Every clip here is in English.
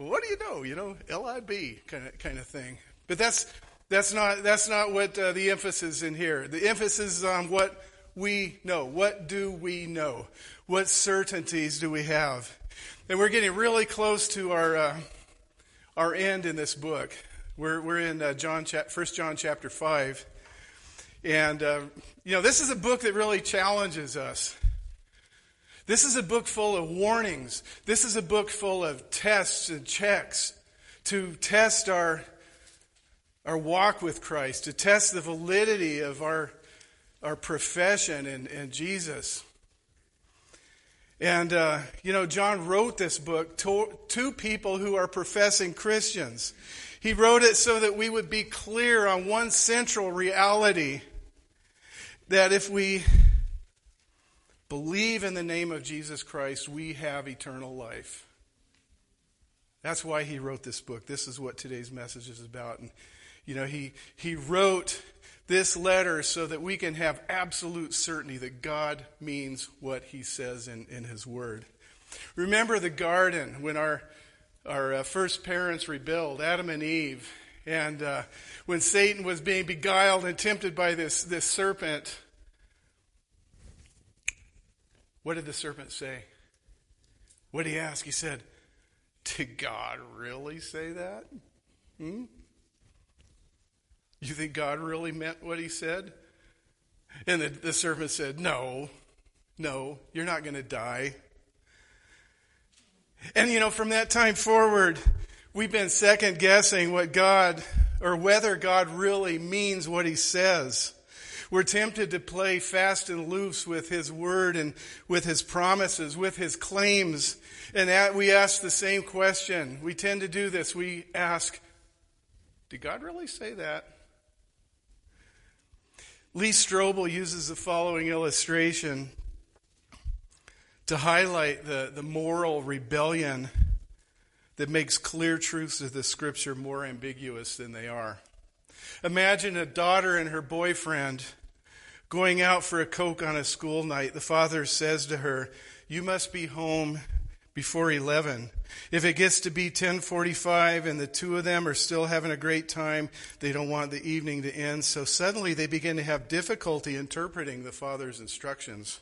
well, what do you know? You know, LIB kind of kind of thing. But that's that's not that's not what uh, the emphasis in here. The emphasis is on what we know. What do we know? What certainties do we have? And we're getting really close to our uh, our end in this book. We're we're in uh, John, First John chapter five, and uh, you know this is a book that really challenges us. This is a book full of warnings. This is a book full of tests and checks to test our, our walk with Christ, to test the validity of our, our profession in, in Jesus. And, uh, you know, John wrote this book to, to people who are professing Christians. He wrote it so that we would be clear on one central reality that if we believe in the name of Jesus Christ, we have eternal life. That's why he wrote this book. This is what today's message is about. And, you know, he, he wrote this letter so that we can have absolute certainty that God means what he says in, in his word. Remember the garden when our, our uh, first parents rebelled, Adam and Eve, and uh, when Satan was being beguiled and tempted by this, this serpent, what did the serpent say? What did he ask? He said, Did God really say that? Hmm? You think God really meant what he said? And the, the serpent said, No, no, you're not going to die. And you know, from that time forward, we've been second guessing what God, or whether God really means what he says. We're tempted to play fast and loose with His Word and with His promises, with His claims. And we ask the same question. We tend to do this. We ask, did God really say that? Lee Strobel uses the following illustration to highlight the, the moral rebellion that makes clear truths of the scripture more ambiguous than they are. Imagine a daughter and her boyfriend Going out for a Coke on a school night, the father says to her, You must be home before 11. If it gets to be 1045 and the two of them are still having a great time, they don't want the evening to end. So suddenly they begin to have difficulty interpreting the father's instructions.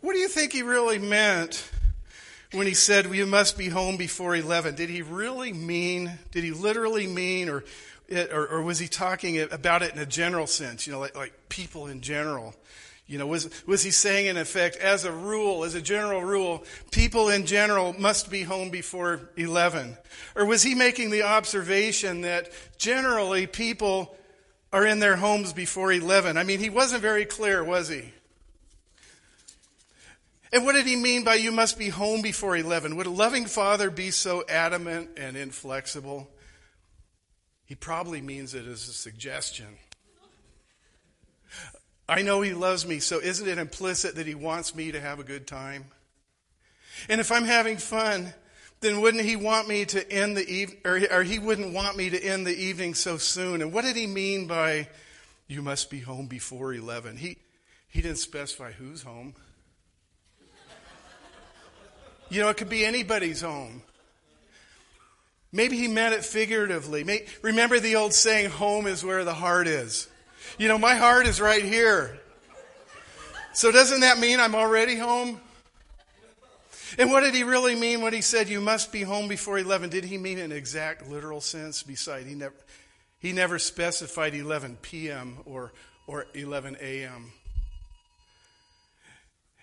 What do you think he really meant when he said, You must be home before 11? Did he really mean, did he literally mean, or it, or, or was he talking about it in a general sense, you know, like, like people in general? You know, was, was he saying, in effect, as a rule, as a general rule, people in general must be home before 11? Or was he making the observation that generally people are in their homes before 11? I mean, he wasn't very clear, was he? And what did he mean by you must be home before 11? Would a loving father be so adamant and inflexible? He probably means it as a suggestion. I know he loves me, so isn't it implicit that he wants me to have a good time? And if I'm having fun, then wouldn't he want me to end the evening, or, or he wouldn't want me to end the evening so soon? And what did he mean by you must be home before 11? He, he didn't specify whose home. You know, it could be anybody's home. Maybe he meant it figuratively. remember the old saying, home is where the heart is. You know, my heart is right here. So doesn't that mean I'm already home? And what did he really mean when he said you must be home before 11? Did he mean an exact literal sense? Beside, he never, he never specified 11 p.m. or, or 11 a.m.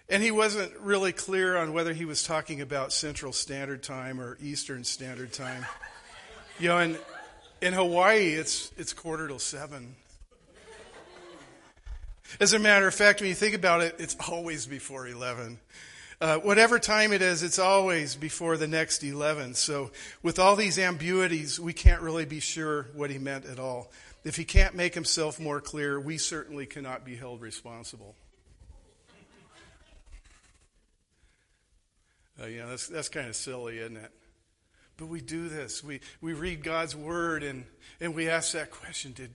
And he wasn't really clear on whether he was talking about Central Standard Time or Eastern Standard Time. You know, in, in Hawaii, it's, it's quarter till seven. As a matter of fact, when you think about it, it's always before 11. Uh, whatever time it is, it's always before the next 11. So, with all these ambiguities, we can't really be sure what he meant at all. If he can't make himself more clear, we certainly cannot be held responsible. Uh, you know, that's, that's kind of silly, isn't it? But we do this. We, we read God's word and, and we ask that question did,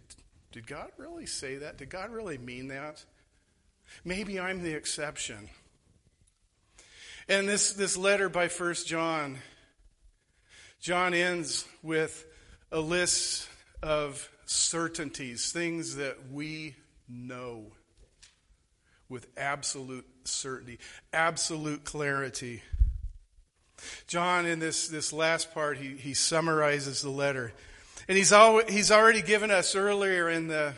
did God really say that? Did God really mean that? Maybe I'm the exception. And this, this letter by First John John ends with a list of certainties, things that we know with absolute certainty, absolute clarity. John, in this, this last part, he, he summarizes the letter. And he's, al- he's already given us earlier in the,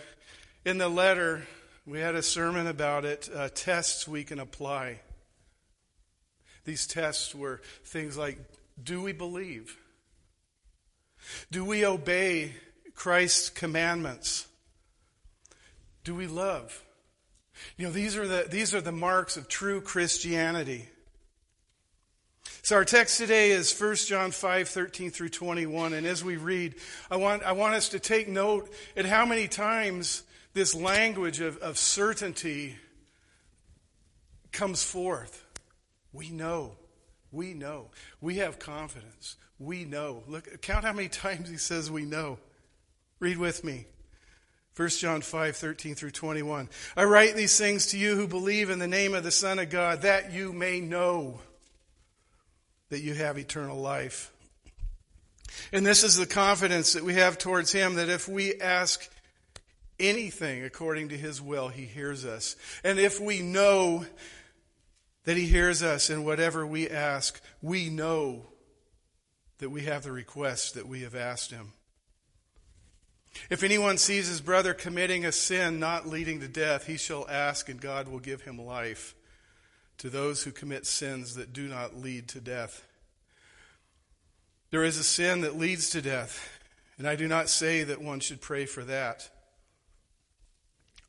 in the letter, we had a sermon about it, uh, tests we can apply. These tests were things like do we believe? Do we obey Christ's commandments? Do we love? You know, these are the, these are the marks of true Christianity. So our text today is 1 John 5, 13 through 21. And as we read, I want, I want us to take note at how many times this language of, of certainty comes forth. We know. We know. We have confidence. We know. Look, count how many times he says we know. Read with me. 1 John 5, 13 through 21. I write these things to you who believe in the name of the Son of God, that you may know that you have eternal life. And this is the confidence that we have towards Him that if we ask anything according to His will, He hears us. And if we know that He hears us in whatever we ask, we know that we have the request that we have asked Him. If anyone sees his brother committing a sin not leading to death, he shall ask, and God will give him life to those who commit sins that do not lead to death. There is a sin that leads to death, and I do not say that one should pray for that.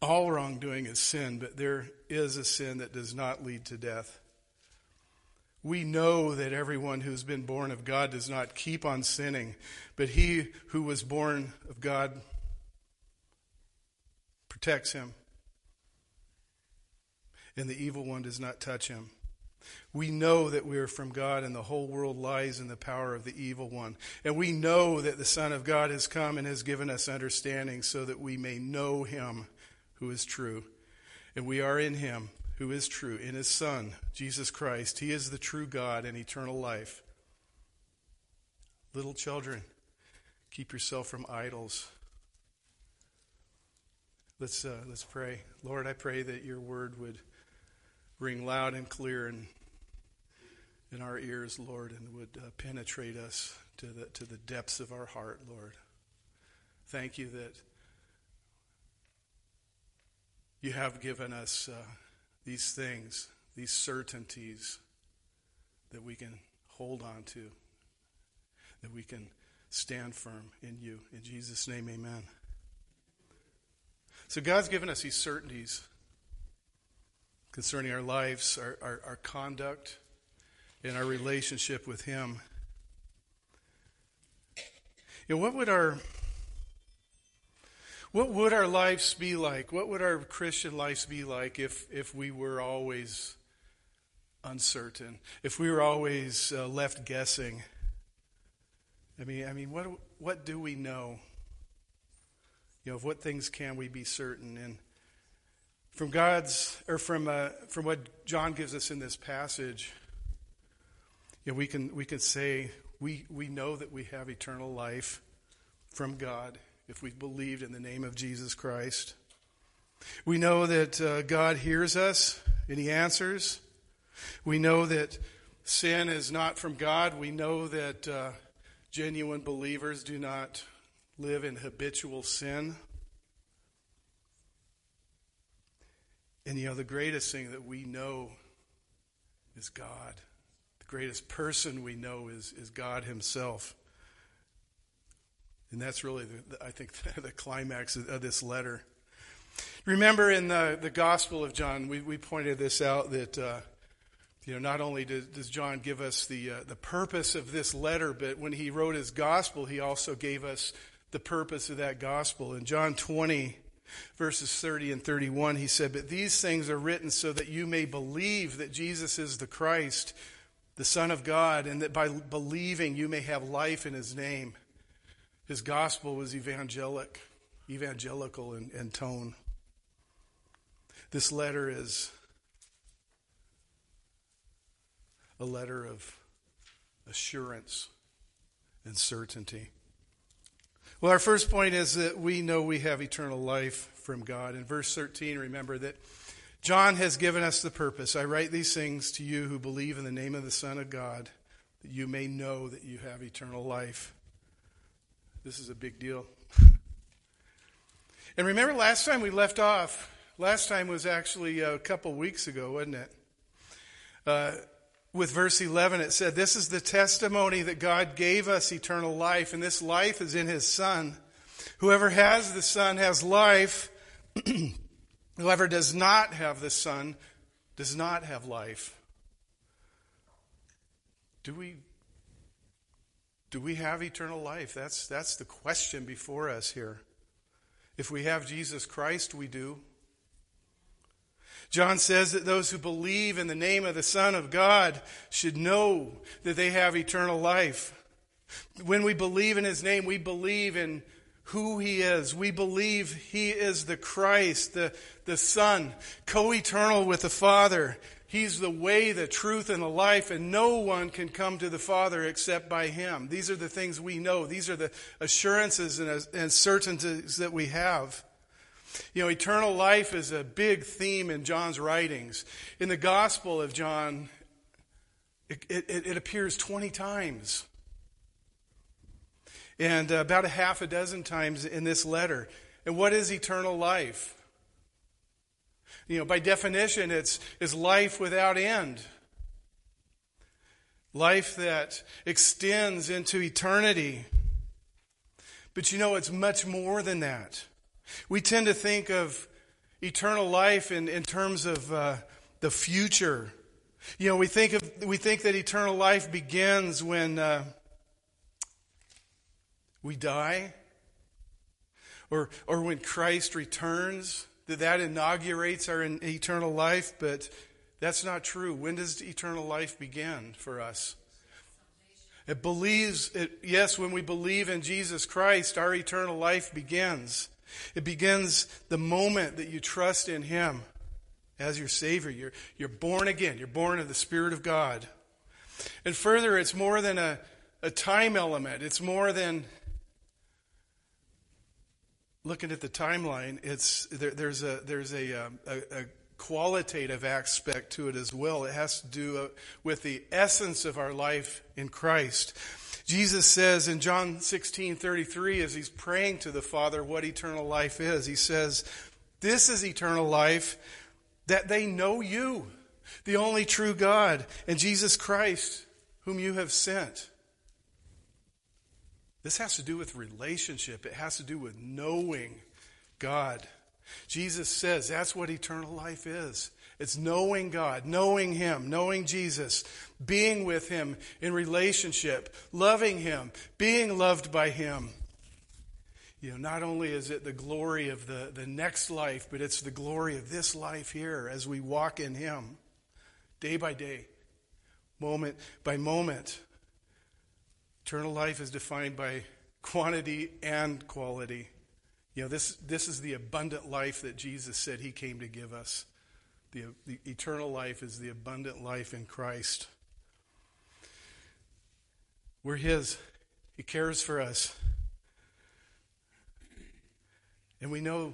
All wrongdoing is sin, but there is a sin that does not lead to death. We know that everyone who's been born of God does not keep on sinning, but he who was born of God protects him, and the evil one does not touch him. We know that we are from God, and the whole world lies in the power of the evil one. And we know that the Son of God has come and has given us understanding so that we may know him who is true. And we are in him who is true, in his Son, Jesus Christ. He is the true God and eternal life. Little children, keep yourself from idols. Let's, uh, let's pray. Lord, I pray that your word would ring loud and clear in, in our ears, Lord, and would uh, penetrate us to the, to the depths of our heart, Lord. Thank you that you have given us. Uh, these things, these certainties that we can hold on to, that we can stand firm in you. In Jesus' name, amen. So God's given us these certainties concerning our lives, our, our, our conduct, and our relationship with Him. You know, what would our what would our lives be like? What would our Christian lives be like if, if we were always uncertain? If we were always uh, left guessing? I mean, I mean, what what do we know? You know, of what things can we be certain? And from God's or from uh, from what John gives us in this passage, you know, we can we can say we we know that we have eternal life from God if we've believed in the name of Jesus Christ. We know that uh, God hears us and He answers. We know that sin is not from God. We know that uh, genuine believers do not live in habitual sin. And you know, the greatest thing that we know is God. The greatest person we know is, is God Himself. And that's really, the, I think, the climax of this letter. Remember in the, the Gospel of John, we, we pointed this out that, uh, you know, not only does, does John give us the, uh, the purpose of this letter, but when he wrote his Gospel, he also gave us the purpose of that Gospel. In John 20, verses 30 and 31, he said, But these things are written so that you may believe that Jesus is the Christ, the Son of God, and that by believing you may have life in his name. His gospel was evangelic, evangelical in, in tone. This letter is a letter of assurance, and certainty. Well, our first point is that we know we have eternal life from God. In verse 13, remember that John has given us the purpose. I write these things to you who believe in the name of the Son of God, that you may know that you have eternal life. This is a big deal. and remember, last time we left off, last time was actually a couple weeks ago, wasn't it? Uh, with verse 11, it said, This is the testimony that God gave us eternal life, and this life is in his Son. Whoever has the Son has life. Whoever does not have the Son does not have life. Do we, do we have eternal life? That's, that's the question before us here. If we have Jesus Christ, we do. John says that those who believe in the name of the Son of God should know that they have eternal life. When we believe in his name, we believe in who he is. We believe he is the Christ, the, the Son, co eternal with the Father. He's the way, the truth, and the life, and no one can come to the Father except by him. These are the things we know. These are the assurances and, and certainties that we have. You know, eternal life is a big theme in John's writings. In the Gospel of John, it, it, it appears 20 times. And uh, about a half a dozen times in this letter. And what is eternal life? You know, by definition, it's, it's life without end. Life that extends into eternity. But you know, it's much more than that. We tend to think of eternal life in, in terms of uh, the future. You know, we think, of, we think that eternal life begins when uh, we die or, or when Christ returns, that that inaugurates our eternal life, but that's not true. When does eternal life begin for us? It believes, it, yes, when we believe in Jesus Christ, our eternal life begins. It begins the moment that you trust in Him as your Savior. You're, you're born again. You're born of the Spirit of God. And further, it's more than a, a time element. It's more than looking at the timeline. It's there, there's a there's a, um, a, a, qualitative aspect to it as well. It has to do uh, with the essence of our life in Christ. Jesus says in John 16 33, as he's praying to the Father what eternal life is, he says, This is eternal life, that they know you, the only true God, and Jesus Christ, whom you have sent. This has to do with relationship, it has to do with knowing God. Jesus says that's what eternal life is. It's knowing God, knowing Him, knowing Jesus, being with Him in relationship, loving Him, being loved by Him. You know, not only is it the glory of the, the next life, but it's the glory of this life here as we walk in Him day by day, moment by moment. Eternal life is defined by quantity and quality. You know, this, this is the abundant life that Jesus said He came to give us. The, the eternal life is the abundant life in Christ. We're His, He cares for us. And we know,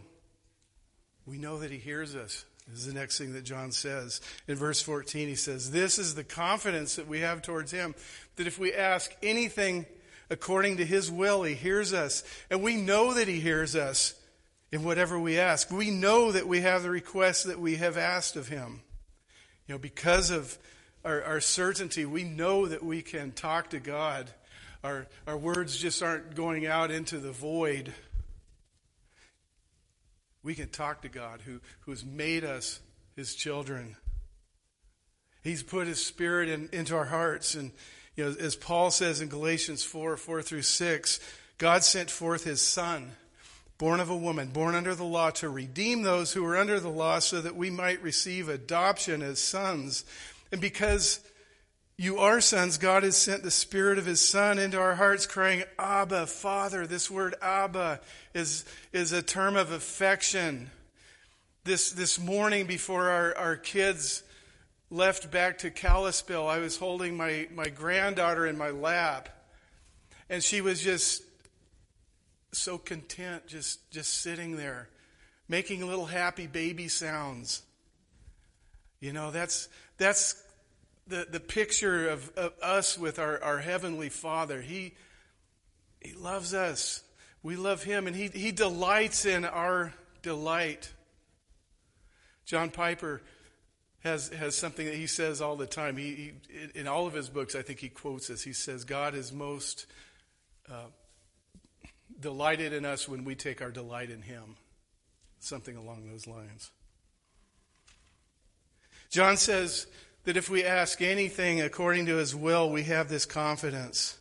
we know that He hears us. This is the next thing that John says. In verse 14, he says, This is the confidence that we have towards Him, that if we ask anything according to His will, He hears us. And we know that He hears us in whatever we ask. We know that we have the request that we have asked of Him. You know, because of our, our certainty, we know that we can talk to God. Our, our words just aren't going out into the void. We can talk to God who, has made us His children. He's put His Spirit in, into our hearts. And, you know, as Paul says in Galatians 4 4 through 6, God sent forth His Son born of a woman, born under the law, to redeem those who were under the law so that we might receive adoption as sons. And because you are sons, God has sent the Spirit of His Son into our hearts, crying, Abba, Father. This word Abba is, is a term of affection. This, this morning, before our, our kids left back to Kalispell, I was holding my, my granddaughter in my lap. And she was just so content, just, just sitting there, making little happy baby sounds. You know, that's, that's the, the picture of, of us with our, our Heavenly Father. He, he loves us. We love Him, and He, he delights in our delight. John Piper has, has something that he says all the time. He, he, in all of his books, I think he quotes this. He says, God is most uh, delighted in us when we take our delight in Him. Something along those lines. John says that if we ask anything according to His will, we have this confidence.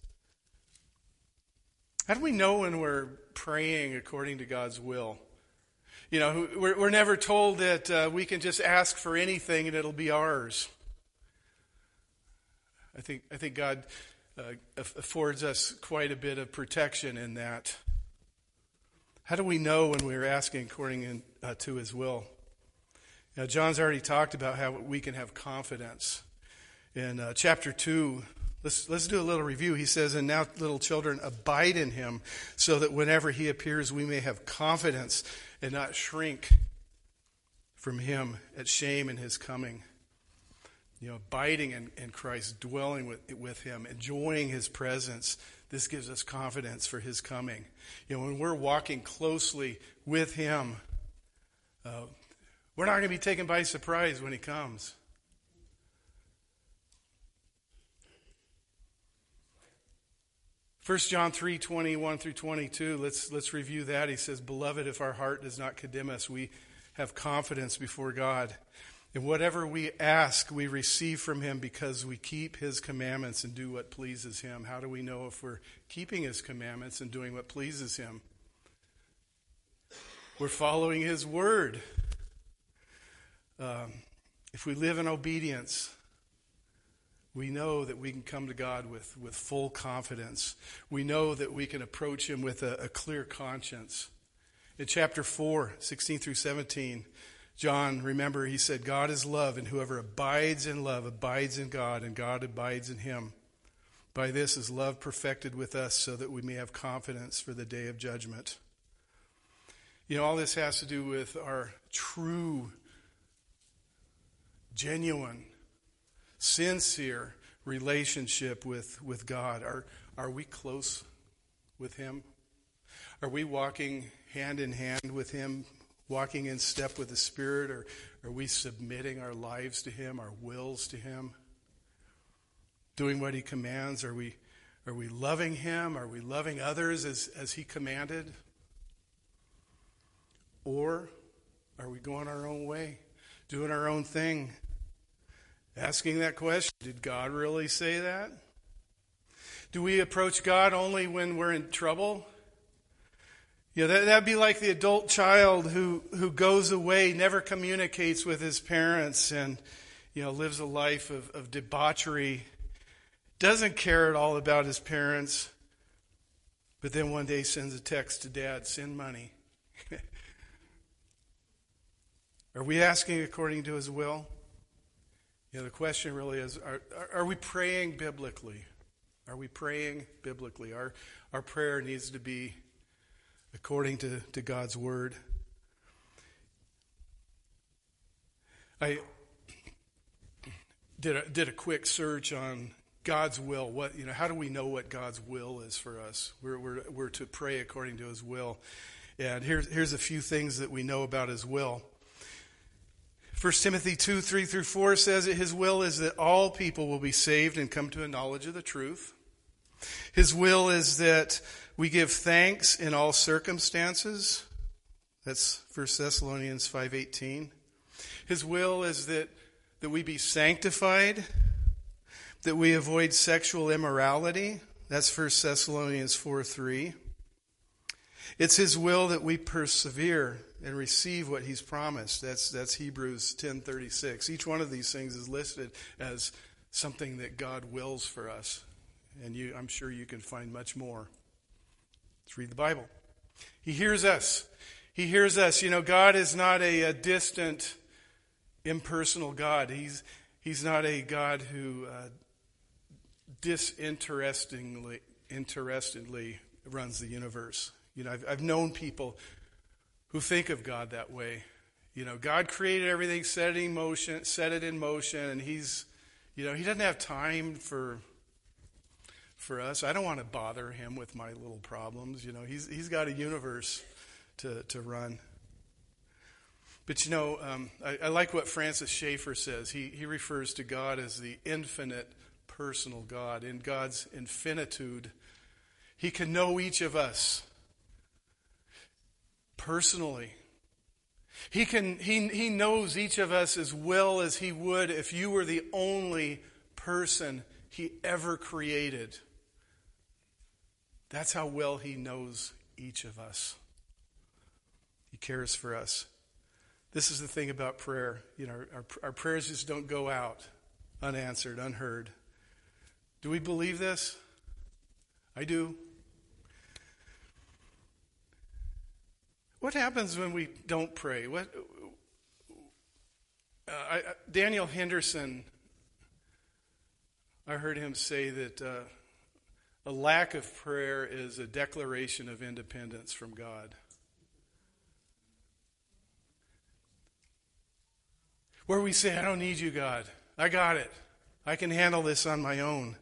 How do we know when we're praying according to God's will? You know, we're, we're never told that uh, we can just ask for anything and it'll be ours. I think, I think God uh, affords us quite a bit of protection in that. How do we know when we're asking according in, uh, to His will? Now, John's already talked about how we can have confidence. In uh, chapter 2, let's, let's do a little review. He says, And now, little children, abide in him, so that whenever he appears, we may have confidence and not shrink from him at shame in his coming. You know, abiding in, in Christ, dwelling with, with him, enjoying his presence. This gives us confidence for his coming. You know, when we're walking closely with him, uh, we're not going to be taken by surprise when he comes. First John 3, 21 through 22, let's, let's review that. He says, Beloved, if our heart does not condemn us, we have confidence before God. And whatever we ask, we receive from him because we keep his commandments and do what pleases him. How do we know if we're keeping his commandments and doing what pleases him? We're following his word. Um, if we live in obedience, we know that we can come to God with, with full confidence. We know that we can approach Him with a, a clear conscience. In chapter 4, 16 through 17, John, remember, he said, God is love, and whoever abides in love abides in God, and God abides in him. By this is love perfected with us, so that we may have confidence for the day of judgment. You know, all this has to do with our true, genuine, sincere relationship with, with God? Are, are we close with Him? Are we walking hand in hand with Him, walking in step with the Spirit? Or are we submitting our lives to Him, our wills to Him? Doing what He commands? Are we, are we loving Him? Are we loving others as, as He commanded? Or are we going our own way, doing our own thing? Asking that question Did God really say that? Do we approach God only when we're in trouble? Yeah, that, that'd be like the adult child who, who goes away, never communicates with his parents, and you know, lives a life of, of debauchery, doesn't care at all about his parents, but then one day sends a text to dad, send money. Are we asking according to his will? You know, the question really is are, are we praying biblically? Are we praying biblically? Our, our prayer needs to be according to, to God's word. I did a, did a quick search on God's will. What you know? How do we know what God's will is for us? We're we're, we're to pray according to His will, and here's here's a few things that we know about His will. 1 Timothy 2 3 through 4 says that his will is that all people will be saved and come to a knowledge of the truth. His will is that we give thanks in all circumstances. That's 1 Thessalonians 5:18. His will is that that we be sanctified, that we avoid sexual immorality. That's 1 Thessalonians 4 3. It's his will that we persevere and receive what he's promised. That's, that's Hebrews 10.36. Each one of these things is listed as something that God wills for us. And you, I'm sure you can find much more. Let's read the Bible. He hears us. He hears us. You know, God is not a, a distant, impersonal God. He's, he's not a God who uh, disinterestingly disinterestedly runs the universe. You know, I've, I've known people who think of God that way. You know, God created everything, set it in motion, set it in motion, and He's, you know, He doesn't have time for for us. I don't want to bother Him with my little problems. You know, He's He's got a universe to to run. But you know, um, I, I, like what Francis Schaeffer says. He he refers to God as the infinite personal God. In God's infinitude, He can know each of us personally. He, can, he, he knows each of us as well as He would if you were the only person He ever created. That's how well He knows each of us. He cares for us. This is the thing about prayer. You know, our, our prayers just don't go out unanswered, unheard. Do we believe this? I do. What happens when we don't pray? What, uh, I, Daniel Henderson, I heard him say that uh, a lack of prayer is a declaration of independence from God. Where we say, I don't need you, God. I got it. I can handle this on my own.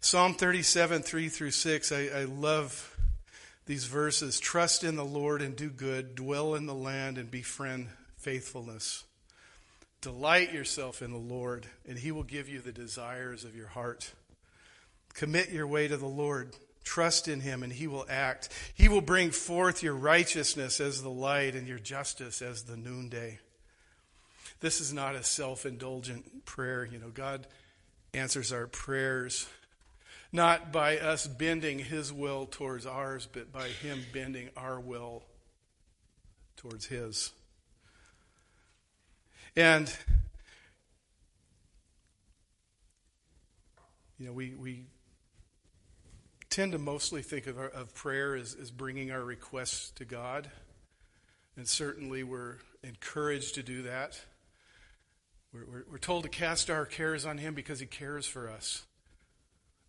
Psalm 37, 3 through 6, I, I love these verses trust in the Lord and do good, dwell in the land and befriend faithfulness. Delight yourself in the Lord, and he will give you the desires of your heart. Commit your way to the Lord. Trust in him, and he will act. He will bring forth your righteousness as the light and your justice as the noonday. This is not a self indulgent prayer. You know, God answers our prayers not by us bending his will towards ours, but by him bending our will towards his. And, you know, we, we tend to mostly think of, our, of prayer as, as bringing our requests to God. And certainly we're encouraged to do that. We're, we're, we're told to cast our cares on Him because He cares for us.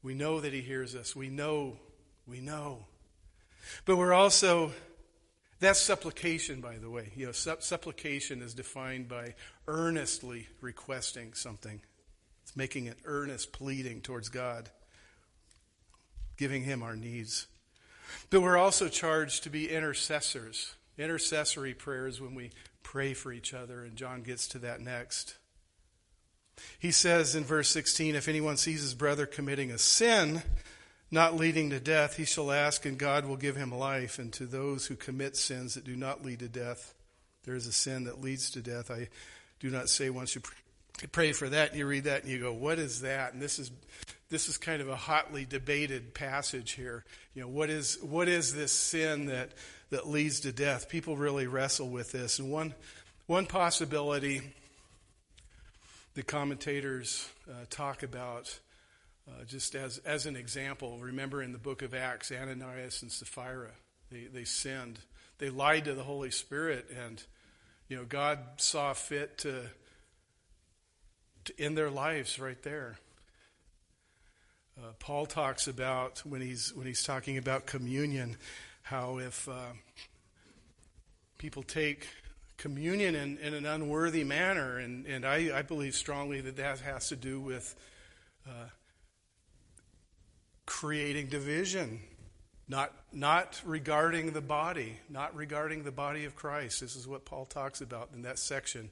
We know that He hears us. We know, we know. But we're also, that's supplication, by the way. You know, supplication is defined by earnestly requesting something. It's making an earnest pleading towards God, giving Him our needs. But we're also charged to be intercessors. Intercessory prayers when we pray for each other, and John gets to that next. He says in verse 16 If anyone sees his brother committing a sin not leading to death, he shall ask, and God will give him life. And to those who commit sins that do not lead to death, there is a sin that leads to death. I do not say once you pray for that and you read that and you go, What is that? And this is. This is kind of a hotly debated passage here. You know, what is what is this sin that that leads to death? People really wrestle with this. And one one possibility the commentators uh, talk about uh, just as, as an example. Remember in the book of Acts, Ananias and Sapphira, they, they sinned. They lied to the Holy Spirit, and you know God saw fit to, to end their lives right there. Uh, Paul talks about when he's when he's talking about communion, how if uh, people take communion in, in an unworthy manner. And, and I, I believe strongly that that has to do with uh, creating division, not, not regarding the body, not regarding the body of Christ. This is what Paul talks about in that section.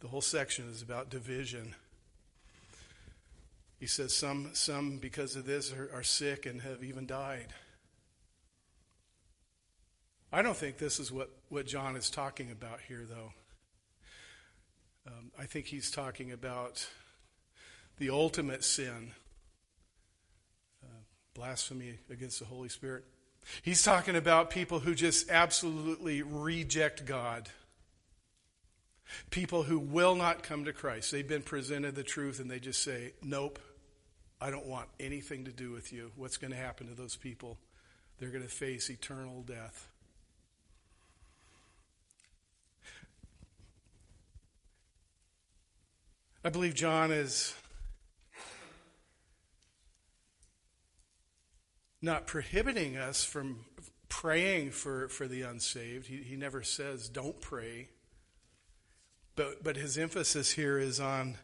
The whole section is about division. He says some, some because of this, are, are sick and have even died. I don't think this is what, what John is talking about here, though. Um, I think he's talking about the ultimate sin uh, blasphemy against the Holy Spirit. He's talking about people who just absolutely reject God. People who will not come to Christ. They've been presented the truth and they just say, Nope, I don't want anything to do with you. What's going to happen to those people? They're going to face eternal death. I believe John is not prohibiting us from praying for, for the unsaved. He, he never says, don't pray. But, but his emphasis here is on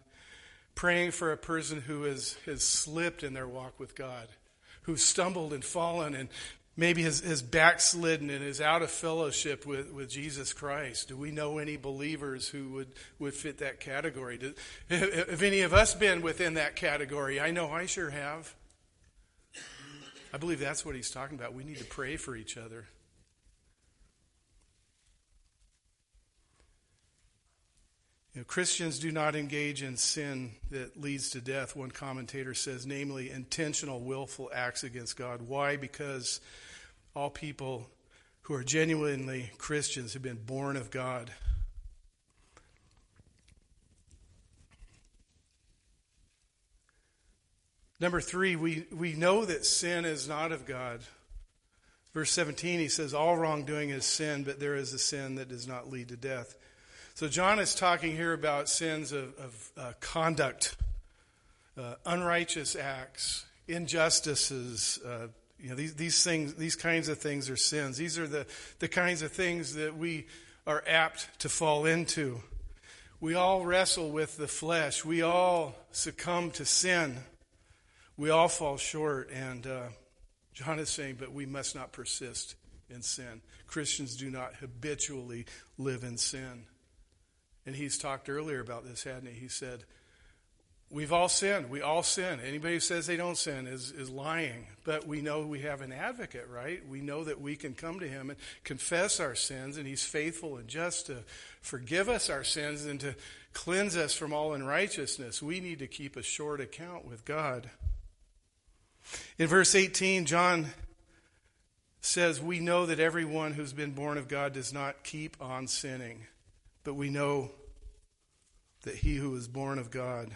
praying for a person who has, has slipped in their walk with God, who's stumbled and fallen and maybe has, has backslidden and is out of fellowship with, with Jesus Christ. Do we know any believers who would, would fit that category? Do, have any of us been within that category? I know I sure have. I believe that's what he's talking about. We need to pray for each other. You know, Christians do not engage in sin that leads to death, one commentator says, namely intentional, willful acts against God. Why? Because all people who are genuinely Christians have been born of God. Number three, we, we know that sin is not of God. Verse 17, he says, All wrongdoing is sin, but there is a sin that does not lead to death. So John is talking here about sins of, of uh, conduct, uh, unrighteous acts, injustices. Uh, you know, these, these things, these kinds of things are sins. These are the, the kinds of things that we are apt to fall into. We all wrestle with the flesh. We all succumb to sin. We all fall short, and uh, John is saying, but we must not persist in sin. Christians do not habitually live in sin. And he's talked earlier about this, hadn't he? He said, We've all sinned. We all sin. Anybody who says they don't sin is, is lying. But we know we have an advocate, right? We know that we can come to him and confess our sins, and he's faithful and just to forgive us our sins and to cleanse us from all unrighteousness. We need to keep a short account with God. In verse 18, John says, We know that everyone who's been born of God does not keep on sinning, but we know that he who is born of God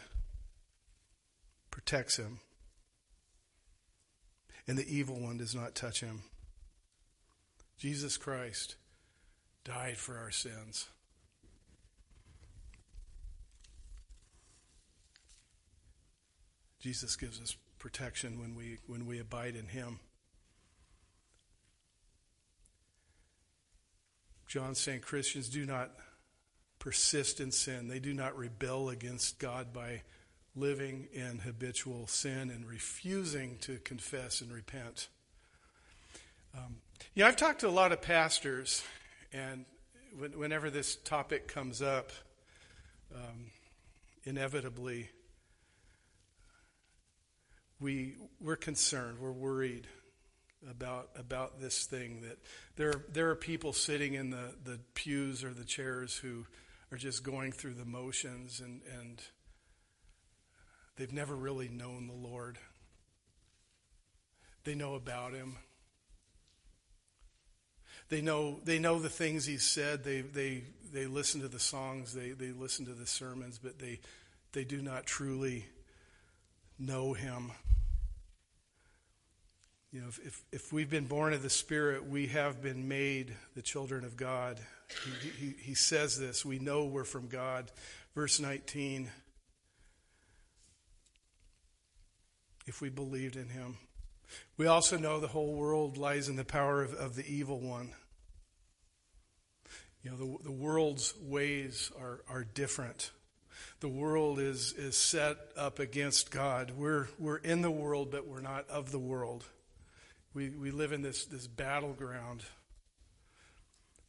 protects him, and the evil one does not touch him. Jesus Christ died for our sins. Jesus gives us protection when we when we abide in him. John saying Christians do not persist in sin. They do not rebel against God by living in habitual sin and refusing to confess and repent. Um, yeah, I've talked to a lot of pastors, and whenever this topic comes up, um, inevitably we we're concerned, we're worried about about this thing that there there are people sitting in the, the pews or the chairs who are just going through the motions and, and they've never really known the Lord. They know about him. They know they know the things he said. They they they listen to the songs, they they listen to the sermons, but they they do not truly know him. You know, if, if, if, we've been born of the Spirit, we have been made the children of God. He, he, he says this. We know we're from God. Verse 19. If we believed in Him, we also know the whole world lies in the power of, of the evil one. You know, the, the world's ways are, are different. The world is, is set up against God. We're, we're in the world, but we're not of the world. We, we live in this, this battleground.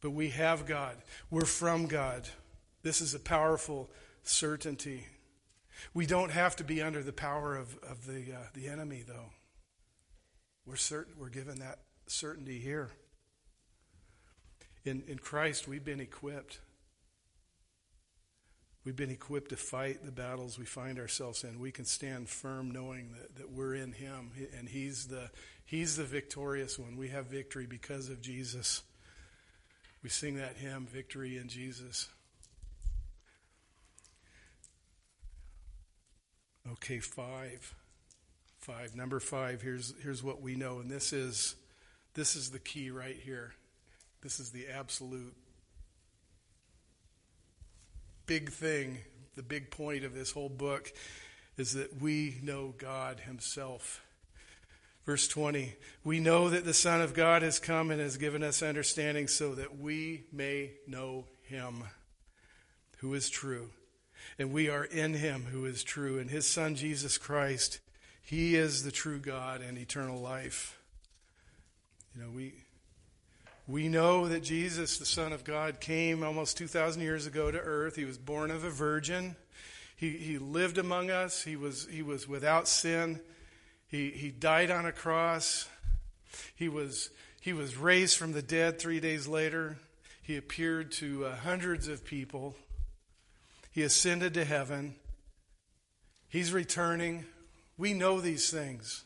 But we have God. We're from God. This is a powerful certainty. We don't have to be under the power of, of the, uh, the enemy, though. We're certain we're given that certainty here. In, in Christ, we've been equipped. We've been equipped to fight the battles we find ourselves in. We can stand firm knowing that, that we're in Him and He's the, He's the victorious one. We have victory because of Jesus. We sing that hymn, Victory in Jesus. Okay, five. Five. Number five, here's, here's what we know, and this is, this is the key right here. This is the absolute big thing, the big point of this whole book is that we know God Himself Verse 20 We know that the Son of God has come and has given us understanding so that we may know him who is true. And we are in him who is true. And his Son, Jesus Christ, he is the true God and eternal life. You know, we. We know that Jesus, the Son of God, came almost 2,000 years ago to earth. He was born of a virgin. He, he lived among us. He was, he was without sin. He, he died on a cross. He was, he was raised from the dead three days later. He appeared to uh, hundreds of people. He ascended to heaven. He's returning. We know these things.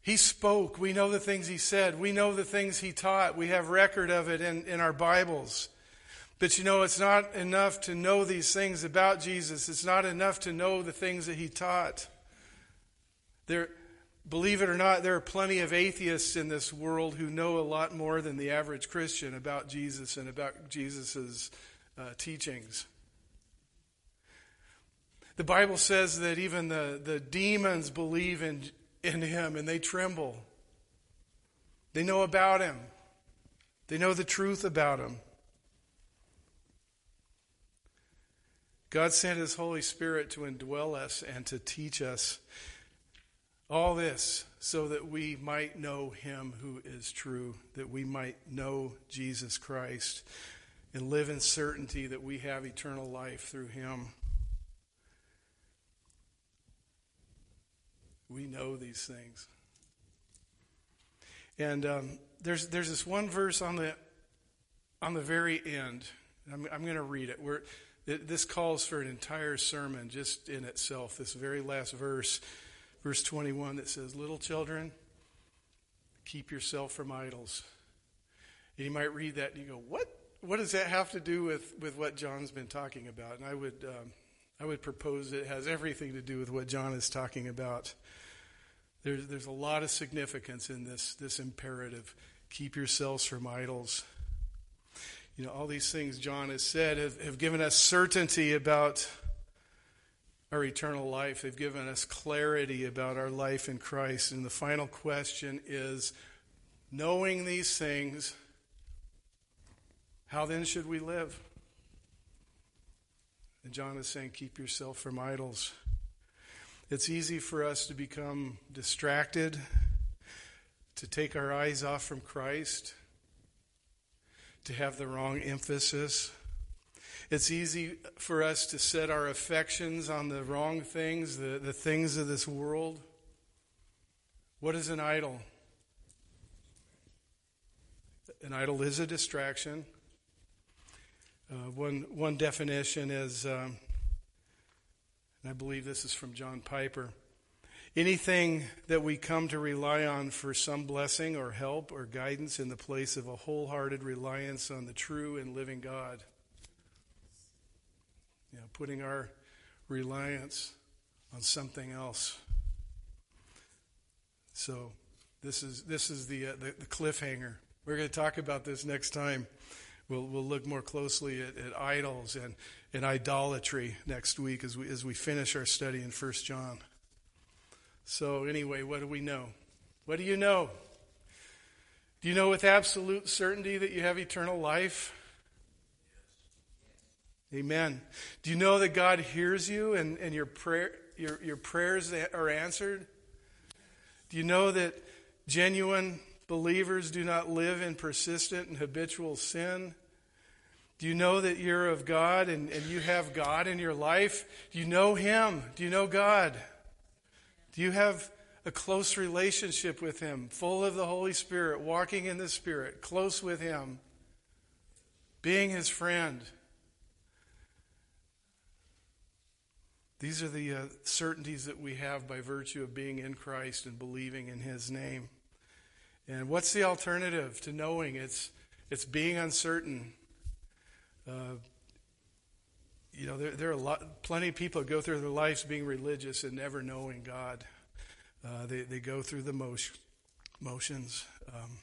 He spoke. We know the things he said. We know the things he taught. We have record of it in, in our Bibles. But you know, it's not enough to know these things about Jesus. It's not enough to know the things that he taught. There, believe it or not, there are plenty of atheists in this world who know a lot more than the average Christian about Jesus and about Jesus' uh, teachings. The Bible says that even the, the demons believe in, in him and they tremble. They know about him, they know the truth about him. God sent His Holy Spirit to indwell us and to teach us all this so that we might know Him who is true, that we might know Jesus Christ and live in certainty that we have eternal life through Him. We know these things. And um, there's, there's this one verse on the, on the very end. I'm, I'm going to read it. Where this calls for an entire sermon just in itself. This very last verse, verse 21, that says, Little children, keep yourself from idols. And you might read that and you go, What? What does that have to do with, with what John's been talking about? And I would, um, I would propose it has everything to do with what John is talking about. There's, there's a lot of significance in this, this imperative. Keep yourselves from idols. You know, all these things John has said have, have given us certainty about our eternal life. They've given us clarity about our life in Christ. And the final question is knowing these things, how then should we live? And John is saying, keep yourself from idols. It's easy for us to become distracted, to take our eyes off from Christ to have the wrong emphasis. It's easy for us to set our affections on the wrong things, the, the things of this world. What is an idol? An idol is a distraction. Uh, one, one definition is, um, and I believe this is from John Piper Anything that we come to rely on for some blessing or help or guidance in the place of a wholehearted reliance on the true and living God. You know, putting our reliance on something else. So this is this is the, uh, the, the cliffhanger. We're going to talk about this next time. We'll we'll look more closely at, at idols and, and idolatry next week as we as we finish our study in First John. So, anyway, what do we know? What do you know? Do you know with absolute certainty that you have eternal life? Amen. Do you know that God hears you and, and your, prayer, your, your prayers are answered? Do you know that genuine believers do not live in persistent and habitual sin? Do you know that you're of God and, and you have God in your life? Do you know Him? Do you know God? Do you have a close relationship with Him, full of the Holy Spirit, walking in the Spirit, close with Him, being His friend? These are the uh, certainties that we have by virtue of being in Christ and believing in His name. And what's the alternative to knowing? It's, it's being uncertain. Uh, you know, there, there are a lot, plenty of people that go through their lives being religious and never knowing God. Uh, they, they go through the motion, motions. Um,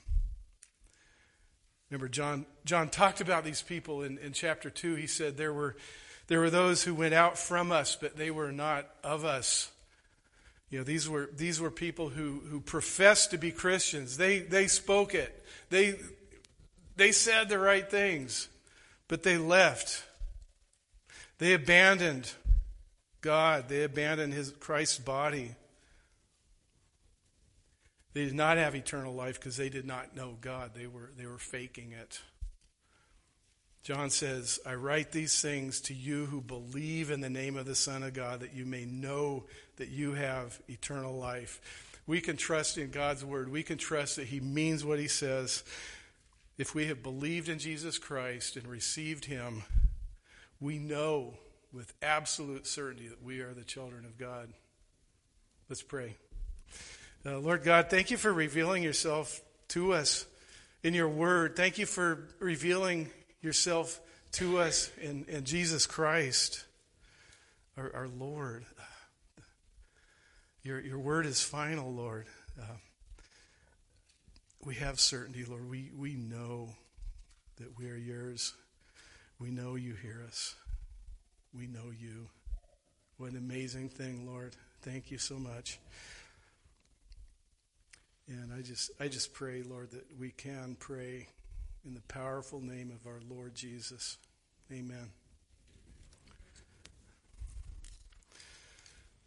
remember, John, John talked about these people in, in chapter 2. He said there were, there were those who went out from us, but they were not of us. You know, these were, these were people who, who professed to be Christians. They, they spoke it. They, they said the right things, but they left. They abandoned God. They abandoned his Christ's body. They did not have eternal life because they did not know God. They were, they were faking it. John says, I write these things to you who believe in the name of the Son of God, that you may know that you have eternal life. We can trust in God's word. We can trust that He means what He says. If we have believed in Jesus Christ and received Him, we know with absolute certainty that we are the children of God. Let's pray. Uh, Lord God, thank you for revealing yourself to us in your word. Thank you for revealing yourself to us in, in Jesus Christ, our, our, Lord. Your, your word is final, Lord. Uh, we have certainty, Lord. We, we know that we are yours. We know you hear us. We know you. What an amazing thing, Lord. Thank you so much. And I just I just pray, Lord, that we can pray in the powerful name of our Lord Jesus. Amen.